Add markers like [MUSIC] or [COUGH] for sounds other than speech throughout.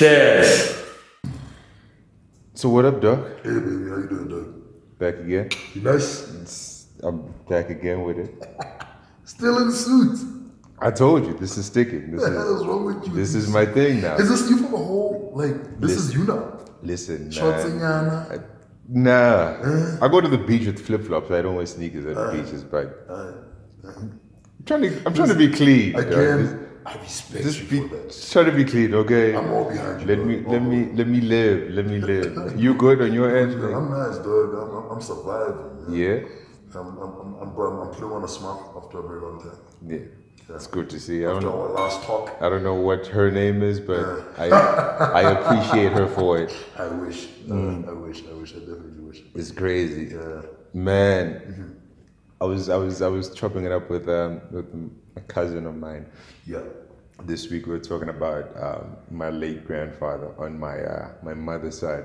Cheers. So what up, Doc? Hey baby, how you doing, dog? Back again. You nice? It's- I'm back again with it. [LAUGHS] Still in the suit. I told you this is sticking. This What the hell is is wrong with you? this is my thing now. Is this you for the whole like? This is you now. Listen, Shots man. in Yana. Nah, I go to the beach with flip flops. I don't wear sneakers at Uh. the beaches, but I'm trying to I'm trying to be clean. dog. This- Again, I respect Just you be try to be clean, okay? I'm all behind you. Let dog. me let me let me live. Let me live. You good on your end? over. I'm nice, dog. I'm, I'm, I'm surviving. man. Yeah, I'm, I'm, I'm, I'm, putting on a smile after a very long time. yeah. That's good to see. I don't After know. our last talk, I don't know what her name is, but I I appreciate her for it. [LAUGHS] I wish. Mm. I wish. I wish. I definitely wish. It's crazy, Yeah. man. I was I was I was chopping it up with um with a cousin of mine. Yeah. This week we were talking about um, my late grandfather on my uh, my mother's side.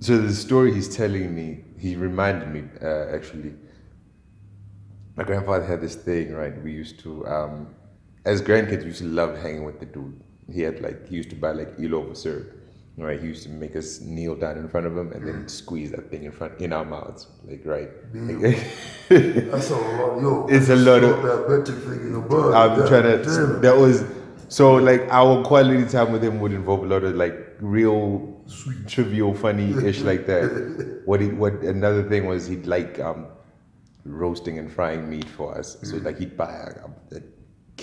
So the story he's telling me, he reminded me uh, actually. My grandfather had this thing, right? We used to, um, as grandkids, we used to love hanging with the dude. He had like, he used to buy like Elover syrup, right? He used to make us kneel down in front of him and then squeeze that thing in front, in our mouths, like, right? [LAUGHS] That's a lot. Yo. [LAUGHS] It's a lot of- That betting thing in your butt. I'm God trying to. That was so like our quality time with him would involve a lot of like real trivial, funny-ish [LAUGHS] like that. What he, what another thing was he'd like um, roasting and frying meat for us. So like he'd buy uh, uh,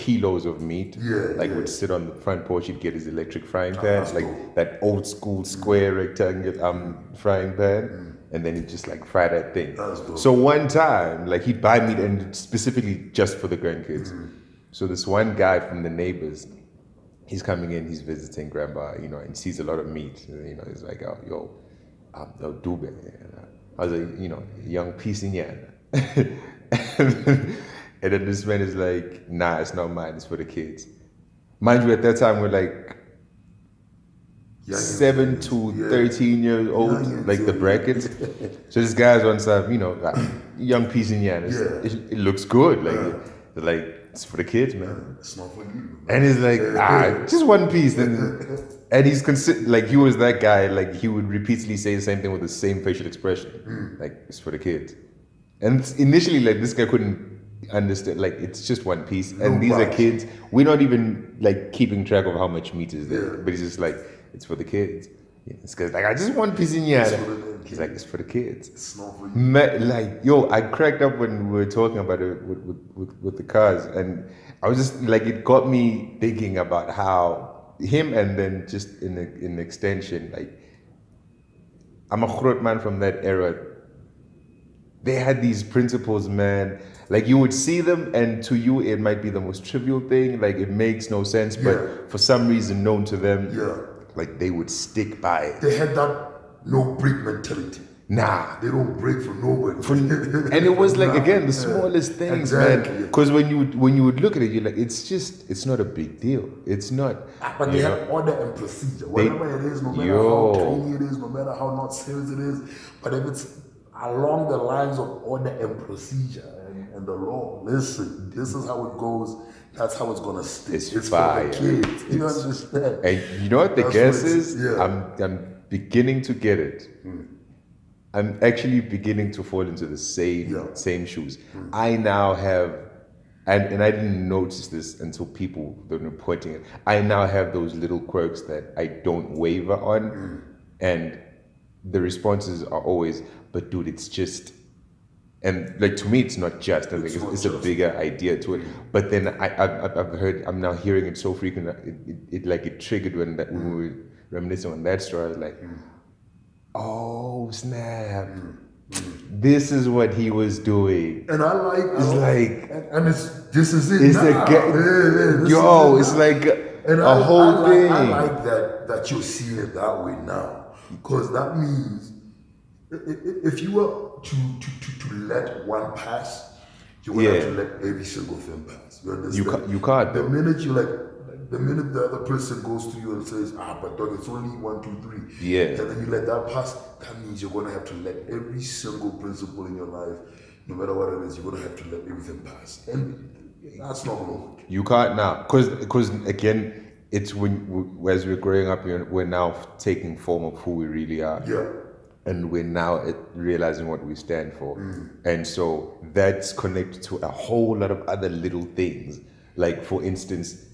kilos of meat. Yeah, like yeah. would sit on the front porch. He'd get his electric frying pan, like dope. that old school square rectangle um frying pan. Mm. And then he'd just like fry that thing. Dope. So one time, like he'd buy meat and specifically just for the grandkids. Mm. So this one guy from the neighbors, he's coming in, he's visiting grandpa, you know, and sees a lot of meat. You know, he's like, oh, yo, um, no, dube. And uh, I was like, you know, young piece in yan. [LAUGHS] and then this man is like, nah, it's not mine, it's for the kids. Mind you, at that time, we're like Young seven to yeah. 13 years old, Young like the brackets. [LAUGHS] so this guy's on some, you know, like, young piece in yan. Yeah. It, it looks good. Like, like, it's for the kids, man. It's not for you. And he's like, ah, just one piece. And, [LAUGHS] and he's consi- like, he was that guy, like, he would repeatedly say the same thing with the same facial expression. Like, it's for the kids. And initially, like, this guy couldn't understand, like, it's just one piece. And these are kids. We're not even, like, keeping track of how much meat is there. Yeah. But he's just like, it's for the kids. Yeah, this guy's like, I just want piece in here. He's like, it's for the kids. It's not for you. Ma- like yo, I cracked up when we were talking about it with, with, with, the cars, and I was just like, it got me thinking about how him, and then just in the, in extension, like I'm a man from that era. They had these principles, man. Like you would see them, and to you it might be the most trivial thing. Like it makes no sense, Yeah. but for some reason, known to them, Yeah. like they would stick by it. They had that no break mentality. Nah, They don't break for nobody. and it was like [LAUGHS] again the smallest things, Exactly. man. Because when you when you would look at it, you're like, it's just it's not a big deal. It's not. Ah, but they know? have order and procedure. They- Whatever it is, no matter Yo. how tiny it is, no matter how not serious it is, but if it's along the lines of order and procedure the law, listen, this is how it goes. That's how it's gonna stick. It's for fire. the kids. You understand? And you know what the That's guess what it's- is? yeah. I'm I'm beginning to get it. Hmm. I'm actually beginning to fall into the same Yeah. same shoes. Hmm. I now have, and and I didn't notice this until people were reporting it. I now have those little quirks that I don't waver on, hmm. and the responses are always, "But dude, it's just." And like to me, it's not just. I think It's it's, it's a bigger idea to it. But then I, I, I've- I've heard, I'm now hearing it so frequent. It, it, it like it triggered when that when we were reminiscing on that story. I was like, mm. oh snap! Mm. Mm. This is what he was doing. And I like It's I like- and, and it's this is it. It's now. a Yeah, yeah, this yo. is It's like And a I, whole I like, thing. I like that that you see it that way now, because that means if you were to to, to, to let one pass, you would have to let every single thing pass. You understand? You ca- you can't, The minute you like, the minute the other person goes to you and says, "Ah, but dog, it's only one, two, three. Yeah. and then you let that pass. That means you're gonna have to let every single principle in your life, no matter what it is, you're gonna have to let everything pass, and that's not gonna work. You can't now, cause, cause again, it's when as we're growing up, we're now taking form of who we really are. Yeah. And we're now realizing what we stand for. Mm. And so that's connected to a whole lot of other little things. Like, for instance,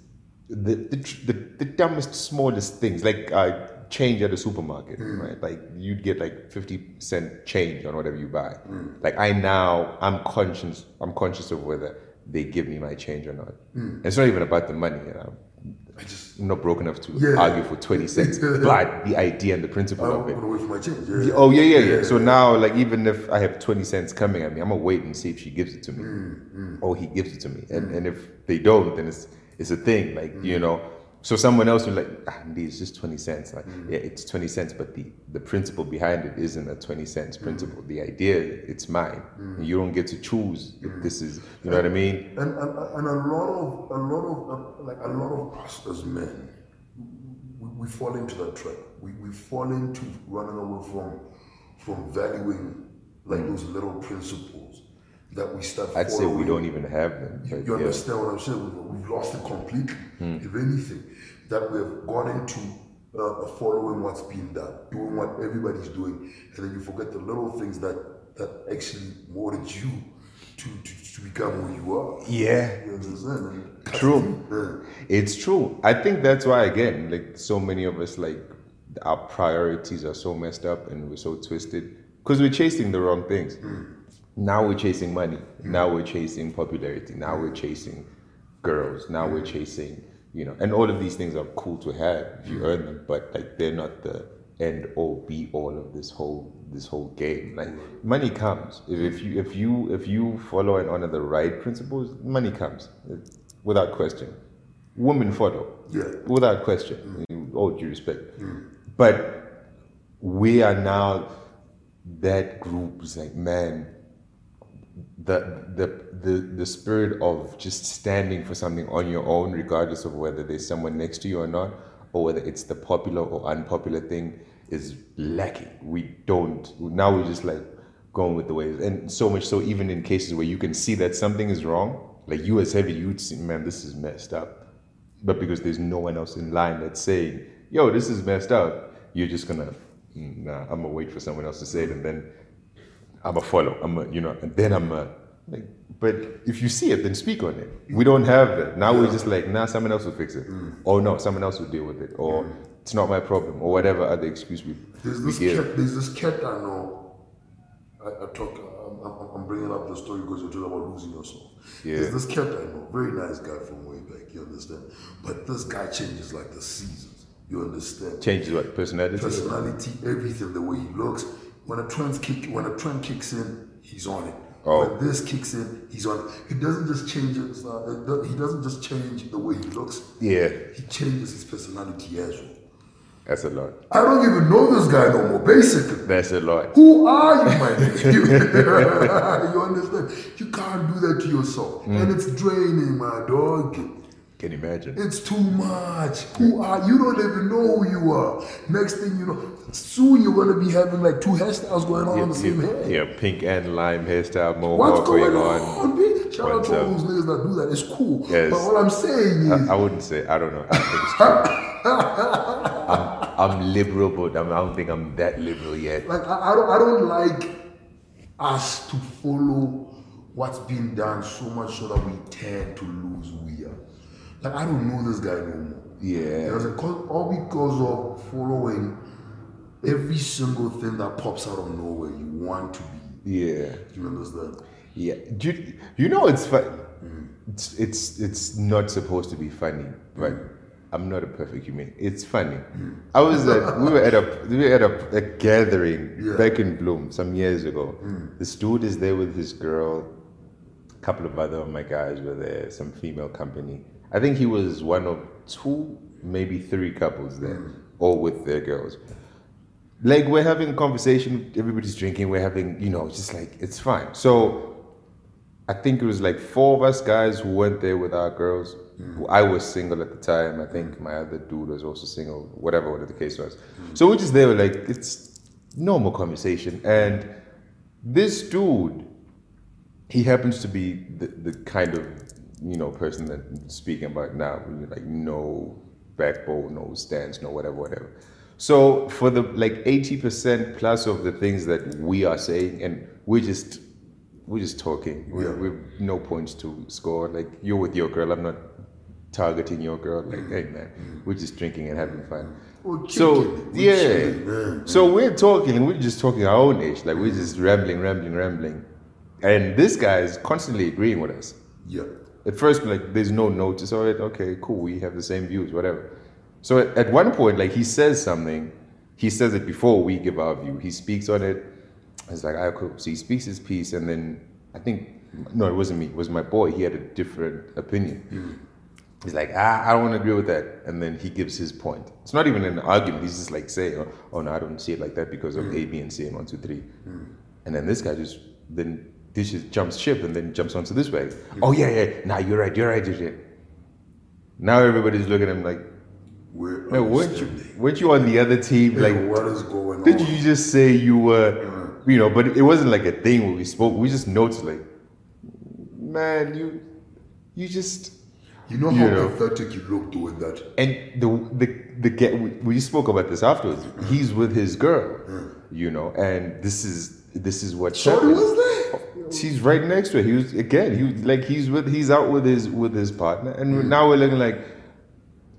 the, the, the, the dumbest, smallest things, like uh, change at a supermarket, mm. right? Like, you'd get like 50 cent change on whatever you buy. Mm. Like, I now, I'm conscious, I'm conscious of whether they give me my change or not. And it's not even about the money, you know. I just, I'm not broke enough to Yeah. argue for 20 cents, [LAUGHS] but the idea and the principle I'm of it. wait for my change. Yeah. Oh yeah, yeah, yeah. So now, like, even if I have twenty cents coming at me, I'm gonna wait and see if she gives it to me, Mm, or he gives it to me. And and if they don't, then it's it's a thing. Like Mm. you know, so someone else will like, ah, it's just twenty cents. Like, Mm. yeah, it's twenty cents, but the the principle behind it isn't a twenty Mm. cents principle. The idea, it's mine. You don't get to choose if this is, you know what I mean? and, and, and a lot of a lot of uh, like a lot of us as men we, we fall into that trap we, we fall into running away from from valuing like those little principles that we start I'd say we don't even have them. you, you yeah. understand what I'm saying we've, lost it completely if anything that we've gone into uh, following what's being done doing what everybody's doing and then you forget the little things that that actually molded you to, to, to become who you are Yeah, you understand? True. Yeah. It's true. I think that's why again, like so many of us, like our priorities are so messed up and we're so twisted because we're chasing the wrong things. Now we're chasing money. Mm-hmm. Now we're chasing popularity. Now we're mm-hmm. chasing girls. Now we're mm-hmm. chasing, you know, and all of these things are cool to have if you earn them, but like they're not the end all be all of this whole this whole game. Like money comes if, if you if you if you follow and honor the right principles, money comes without question. Women follow Yeah. without question. All due respect, but we are now that group is like man the, the the the spirit of just standing for something on your own regardless of whether there's someone next to you or not or whether it's the popular or unpopular thing is lacking. We don't. Now we're just like going with the waves. And so much so even in cases where you can see that something is wrong like you as heavy you'd see man this is messed up. But because there's no one else in line that's saying, yo, this is messed up, you're just gonna, "Mm, nah, I'm gonna wait for someone else to say it and then I'm gonna follow. I'm gonna, you know, and then I'm gonna, like, but if you see it, then speak on it. We don't have that. Now we're just like, nah, someone else will fix it. Mm. Or no, someone else will deal with it. Or mm. it's not my problem. Or whatever other excuse we, There's we this give. cat. There's this cat I know. I, I talk. I'm, I'm, I'm bringing up the story because you're talking about losing yourself. Yeah. There's this cat I know. Very nice guy from way back. You understand? But this guy changes like the seasons. You understand? Changes what? Personality? Personality, everything, the way he looks. When a trend kick, when a trend kicks in, he's on it. Oh. When this kicks in, he's on it. He doesn't just change it. uh, He doesn't just change the way he looks. Yeah, He changes his personality as well. that's a lot. I don't even know this guy no more. Basically. That's a lot. Who are you, my nigga? [LAUGHS] you understand? You can't do that to yourself. And it's draining, my dog. Can you imagine? It's too much. Who are you? Don't even know who you are. Next thing you know, soon you're gonna be having like two hairstyles going on on the same yeah, head. yeah, pink and lime hairstyle, What's mohawk going going on? on. bitch? Shout out What's to all those niggas that do that. It's cool. Yes. But what I'm saying is, I, I wouldn't say. I don't know. I think it's true. [LAUGHS] I'm, I'm liberal, but I'm, I don't think I'm that liberal yet. like I, I don't I don't like us to follow what's been done so much so that we tend to lose who we are. Like I don't know this guy no more. Yeah. There's a cause, all because of following every single thing that pops out of nowhere you want to be. Yeah. You understand? Yeah. Do you, you know it's fun. It's, it's it's not supposed to be funny, but mm. I'm not a perfect human. It's funny. Mm. I was at we were at a we were at a, a gathering Yeah. back in Bloom some years ago. Mm. This dude is there with his girl. A couple of other of my guys were there. Some female company. I think he was one of two, maybe three couples there, all with their girls. Like we're having a conversation everybody's drinking we're having you know just like it's fine. So i think it was like four of us guys who went there with our girls. Mm-hmm. I was single at the time. I think my other dude was also single whatever whatever the case was. So we're just there like it's normal conversation. And this dude he happens to be the, the kind of you know person that speaking about now. Like no, backbone, no stance, no whatever, whatever. So for the like eighty percent plus of the things that we are saying, and we're just we're just talking. We're, Yeah. we're no points to score. Like you're with your girl, I'm not targeting your girl. Like hey man, we're just drinking and having fun. We're So kicking. Yeah, chilling, so we're talking, we're just talking our own age, like we're just rambling, rambling, rambling, and this guy is constantly agreeing with us. Yeah. At first, like there's no notice of it. Okay, cool, we have the same views, whatever. So at, at one point, like he says something, he says it before we give our view. He speaks on it. It's like, I cool. So he speaks his piece, and then I think no, it wasn't me. It was my boy. He had a different opinion. Mm-hmm. He's like, ah, I don't agree with that. And then he gives his point. It's not even an argument. He's just like saying, oh, oh no, I don't see it like that because of mm-hmm. A, B, and C, and one, two, three. Mm-hmm. And then this guy just then dishes jumps ship and then jumps onto this way. Oh yeah, yeah. Nah, you're right. You're right. You're right. Now everybody's looking at him like, We're no, weren't you weren't you on the other team? Like, Like, what is going did on? you just say you were, you know? But it wasn't like a thing where we spoke. We just noticed like, man, you, you just. You know you how know. pathetic you look doing that? And the the the get we, we spoke about this afterwards. He's with his girl, you know, and this is this is what happened. was. She's right next to her. He was again. He was like he's with he's out with his with his partner, and mm. now we're looking like,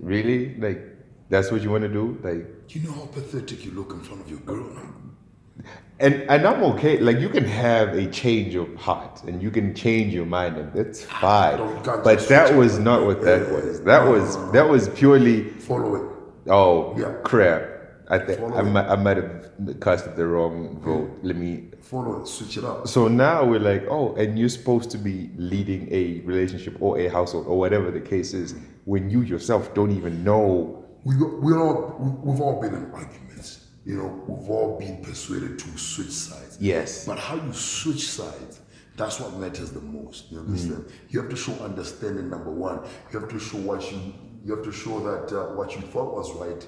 really, like that's what you want to do, like. You know how pathetic you look in front of your girl now? And and I'm okay. Like you can have a change of heart, and you can change your mind, and that's ah, fine. But that was not what that was. That was that was purely Follow it. Oh Yeah. crap! I think I might, I might have casted the wrong vote. Let me. Follow it. Switch it up. So now we're like, oh, and you're supposed to be leading a relationship or a household or whatever the case is, when you yourself don't even know. We got, we're all, we- we've all been in arguments. You know, we've all been persuaded to switch sides. Yes. But how you switch sides, that's what matters the most. You understand? You have to show understanding. Number one, you have to show what you you have to show that uh, what you thought was right.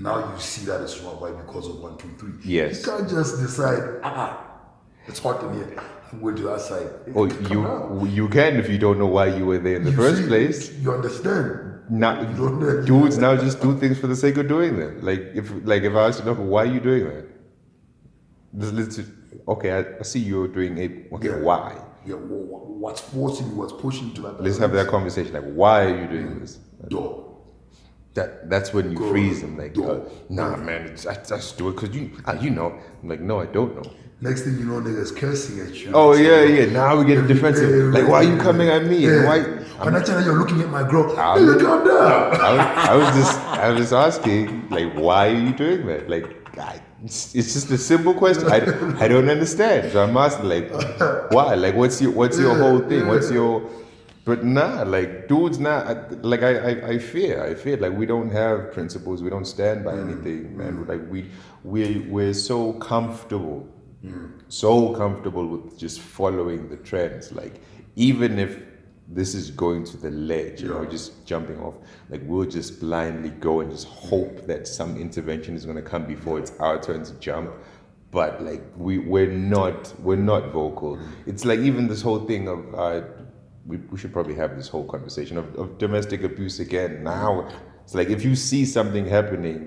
Now you see that it's wrong. Why? Because of one, two, three. Yes. You can't just decide. Ah, it's hot in here. I'm going to that side. Come on. you you can if you don't know why you were there in the You first see, place. You understand? Now, You don't know. dudes now just do things for the sake of doing them. Like if like if I asked you, "No, why are you doing that? Just listen. Okay, I, I see you're doing it. Okay, Yeah. why? Yeah. wha- wha- What's forcing you? What's pushing you to that? Let's have that conversation. Like, why are you doing this? door. That that's when you freeze them. Like, uh, nah, man, I, I just do it because you uh, you know. I'm like, no, I don't know. Next thing you know, niggas cursing at you. Oh yeah, yeah. Now we get defensive. yeah, Like, why are you coming at me? And Yeah. why? When I tell you you're looking at my girl, I'm- nigga, calm down. I was, I was just I was just asking, like, why are you doing that? Like, I, it's, it's just a simple question. I, I don't understand. So I'm asking, like, why? Like, what's your what's your whole thing? What's your but nah, like dudes, nah. I- Like I, I, I fear, I fear. Like we don't have principles. We don't stand by mm. anything, man. Mm. Like we, we, we're so comfortable, mm. so comfortable with just following the trends. Like even if this is going to the ledge, you know, just jumping off. Like we'll just blindly go and just hope that some intervention is going to come before it's our turn to jump. But like we we're not we're not vocal. It's like even this whole thing of uh, we, we should probably have this whole conversation of, of domestic abuse again. Now it's like if you see something happening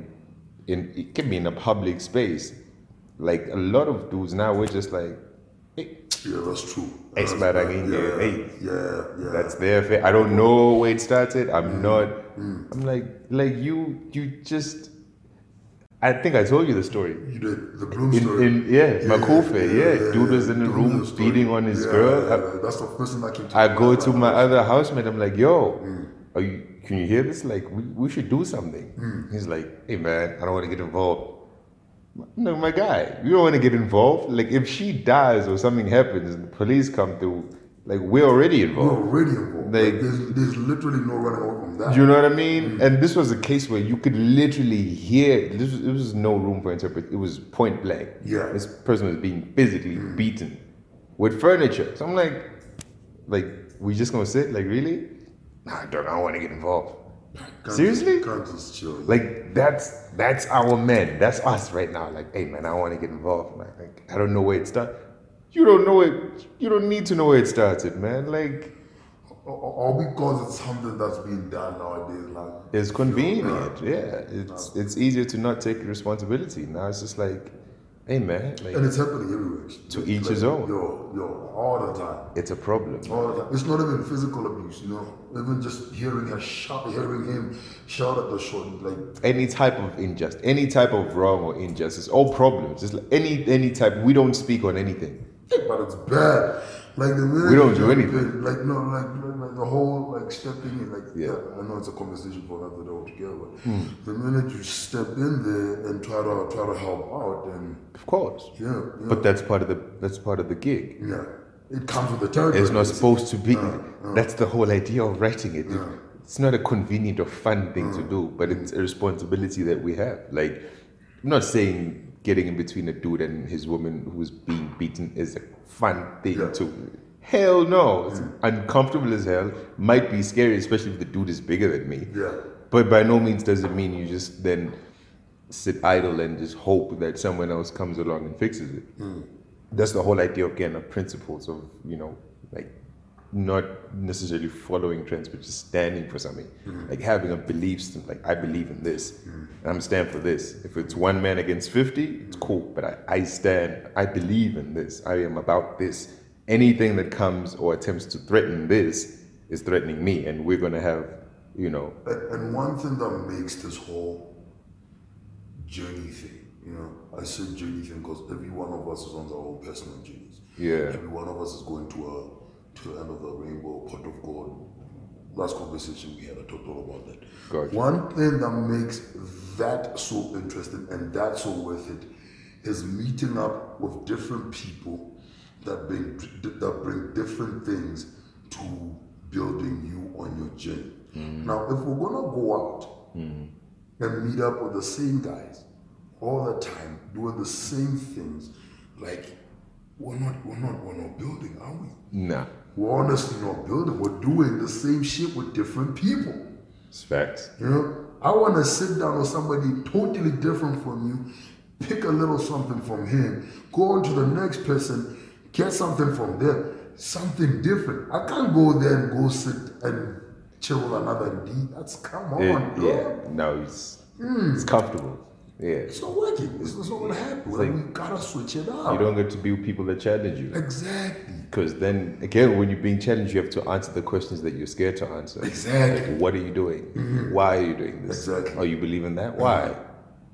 in it can be in a public space. Like a lot of dudes now we're just like, hey, Yeah, that's true. That's Spat, I bad. can yeah, hey. yeah, yeah. that's their affair. I don't know where it started. I'm Mm. not. I'm like, like you, you just. I think I told you the story. you did the Bloom In, story. in yeah, Makufe, yeah, dude was in the Bloom room beating on his Yeah, girl. yeah, that's the first thing that came to I go to my other housemate. I'm like, yo, Mm. are you? Can you hear this? Like, we, we should do something. Mm. He's like, hey man, I don't want to get involved. No, my guy, you don't want to get involved. Like, if she dies or something happens and the police come through, like we're already involved. We're already involved. Like- Like, there's, there's literally no running away from that. You know what I mean? Mm. And this was a case where you could literally hear. This was, it was no room for interpret. It was point blank. Yeah. Mm. This person was being physically beaten with furniture. So I'm like, like we just gonna sit? Like really? Nah, I don't. I don't want to get involved. Can't Seriously? Can't just chill. Like that's that's our men. That's us right now. Like, hey man, I want to get involved. Like, like, I don't know where it started. You don't know it. You don't need to know where it started, man. Like, All because it's something that's being done nowadays. Like It's convenient, yeah. It's it's easier to not take responsibility. Now it's just like, hey man, like and it's happening everywhere. To Like, each his own. Yo, yo, all the time. it's a problem. All the time. It's not even physical abuse, you know. Even just hearing her shout, hearing him shout at the shorty, like Any type of injustice, any type of wrong or injustice, all problems. It's like any any type. We don't speak on anything. But it's bad. Like the minute We don't do anything. in, like no, like, like, the whole like stepping in, like Yeah. yeah. I know it's a conversation for another day altogether. But Hmm. the minute you step in there and try to try to help out, then Of course. yeah, yeah, But that's part of the that's part of the gig. yeah, it comes with the territory. It's not supposed to be. That's the whole idea of writing it. It's not a convenient or fun thing to do, but it's a responsibility that we have. Like, I'm not saying getting in between a dude and his woman who's being beaten is a fun thing Yeah. to. Hell no, it's uncomfortable as hell. Might be scary, especially if the dude is bigger than me. Yeah. But by no means does it mean you just then sit idle and just hope that someone else comes along and fixes it. Hmm. That's the whole idea again of principles of you know like not necessarily following trends, but just standing for something, mm-hmm. like having a belief system. Like I believe in this, mm-hmm. and I'm stand for this. If it's one man against fifty, it's cool, but I, I stand. I believe in this. I am about this. Anything that comes or attempts to threaten this is threatening me, and we're gonna have you know And, and one thing that makes this whole journey thing, you know, I say journey thing because every one of us is on our own personal journeys. Yeah. Every one of us is going to a to the end of the rainbow, pot of gold. Last conversation we had, I talked all about that. Gotcha. One thing that makes that so interesting and that so worth it is meeting up with different people that bring that bring different things to building you on your journey. Mm. Now, if we're gonna go out mm. and meet up with the same guys all the time, doing the same things, like we're not we're not we're not building, are we? nah. We're honestly not building. We're doing the same shit with different people. It's facts. You know, I want to sit down with somebody totally different from you, pick a little something from him, go on to the next person, get something from them, something different. I can't go there and go sit and chill with another D. That's come on, It- bro. yeah, no, it's hmm. it's comfortable. Yeah, It's not working. It's, it's not gonna happen. like- we gotta switch it up. you don't get to be with people that challenge you. exactly. Because then again, when you're being challenged, you have to answer the questions that you're scared to answer. Exactly. Mm-hmm. Like, what are you doing? Why are you doing this? Exactly. Oh, you believe in that? Why?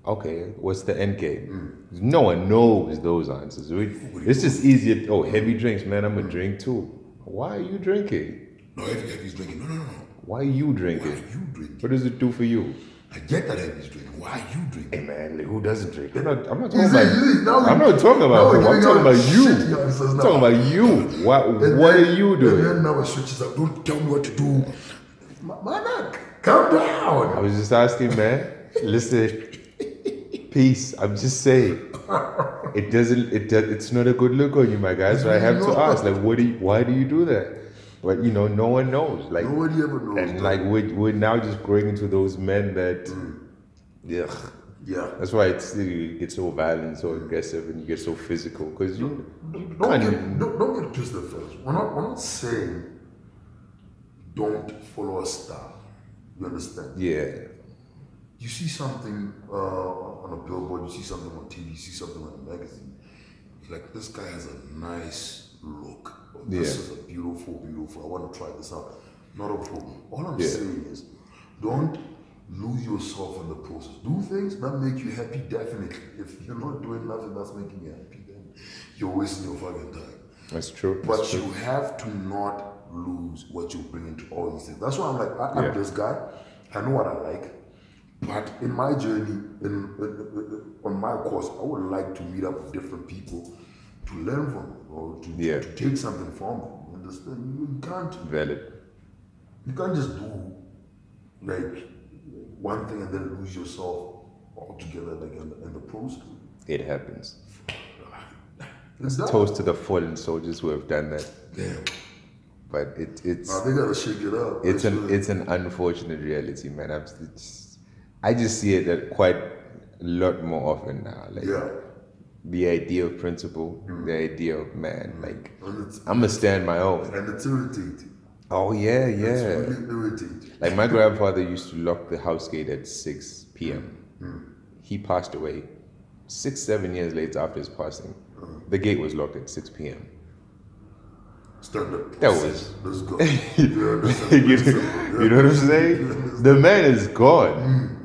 Okay. What's the end game? Mm. No one knows those answers. We, it's just easier. Oh, heavy drinks, man. I'm a drink too. Why are you drinking? No, heavy, heavy's drinking. No, no, no. Why are you drinking? Why are you drinking? What does it do for you? I get that heavy's drinking. Why are you drinking? Hey man, who doesn't drink? I'm not, I'm not talking about. you now I'm not talking about. who, I'm talking about you. I'm talking about you. What And What then- are you And doing? then now it switches up. Don't tell me what to do. Neck. Calm down. I was just asking, man. Listen, peace. I'm just saying. It doesn't. It does. It's not a good look on you, my guy. So I have to ask, like, what do you? Why do you do that? But you know, no one knows. Like, Nobody ever knows. and that. like we're, we're now just growing into those men that. Mm. Yeah. yeah. That's why it's you get so violent, so aggressive, and you get so physical because you. you Don't get, don't, don't get twisted, fellas. We're not, we're not saying don't follow a star. You understand? Yeah. You see something uh, on a billboard, you see something on TV, you see something on a magazine. Like, this guy has a nice look. Or This Yeah. is a beautiful, beautiful. I want to try this out. Not a problem. All I'm Yeah. saying is, don't lose yourself in the process. Do things that make you happy, definitely. If you're not doing nothing that's making you happy, then you're wasting your fucking time. That's true. But That's true. you have to not lose what you bring into all these things. That's why I'm like, I, I'm Yeah. this guy. I know what I like. But in my journey, in, in- on my course, I would like to meet up with different people to learn from or to, Yeah. to take something from them. You understand? You, can't Valid. you can't just do like one thing and then lose yourself altogether like in the, in the process. It happens. [LAUGHS] It's that. Toast to the fallen soldiers who have done that. Damn. But it, it's Now they gotta shake it up. it's an it's an unfortunate reality, man. I'm, it's, I just see it that quite a lot more often now. Like yeah. The idea of principle, hmm. the idea of man. Hmm. Like I'm gonna stand my own. and it's irritating. Oh yeah, It's yeah. really irritating. Like my grandfather used to lock the house gate at 6 p.m. Hmm. He passed away six, seven years later after his passing. The gate was locked at 6 p.m. Stand up. That was- Let's go. [LAUGHS] You, simple. you know what I'm saying? The man is Mm, gone,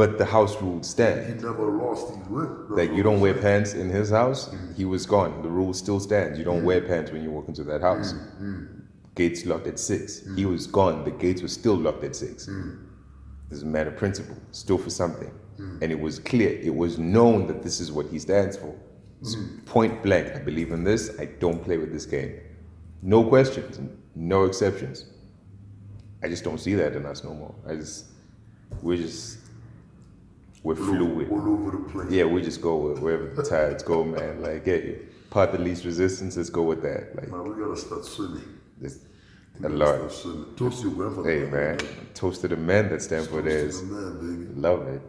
but the house rules He stand. never lost his way. Like you don't wear pants in his house, he was gone. The rule still stands. You don't mm. wear pants when you walk into that house. Mm, mm. Gates locked at six. He was gone. The gates were still locked at six. This is a matter of principle, still for something. And it was clear, it was known that this is what he stands for. It's Point blank, I believe in this, I don't play with this game. No questions, no exceptions. I just don't see that in us no more. I just, we're just, we're fluid. all over the place. Yeah, we just go with wherever the tides go, man. Like, hey, part the least resistance, let's go with that. Like, Man, we gotta start swimming. We a lot. Toast your grandfather. Hey, man, toast to the men that stand for Toast to the man, baby. Love it.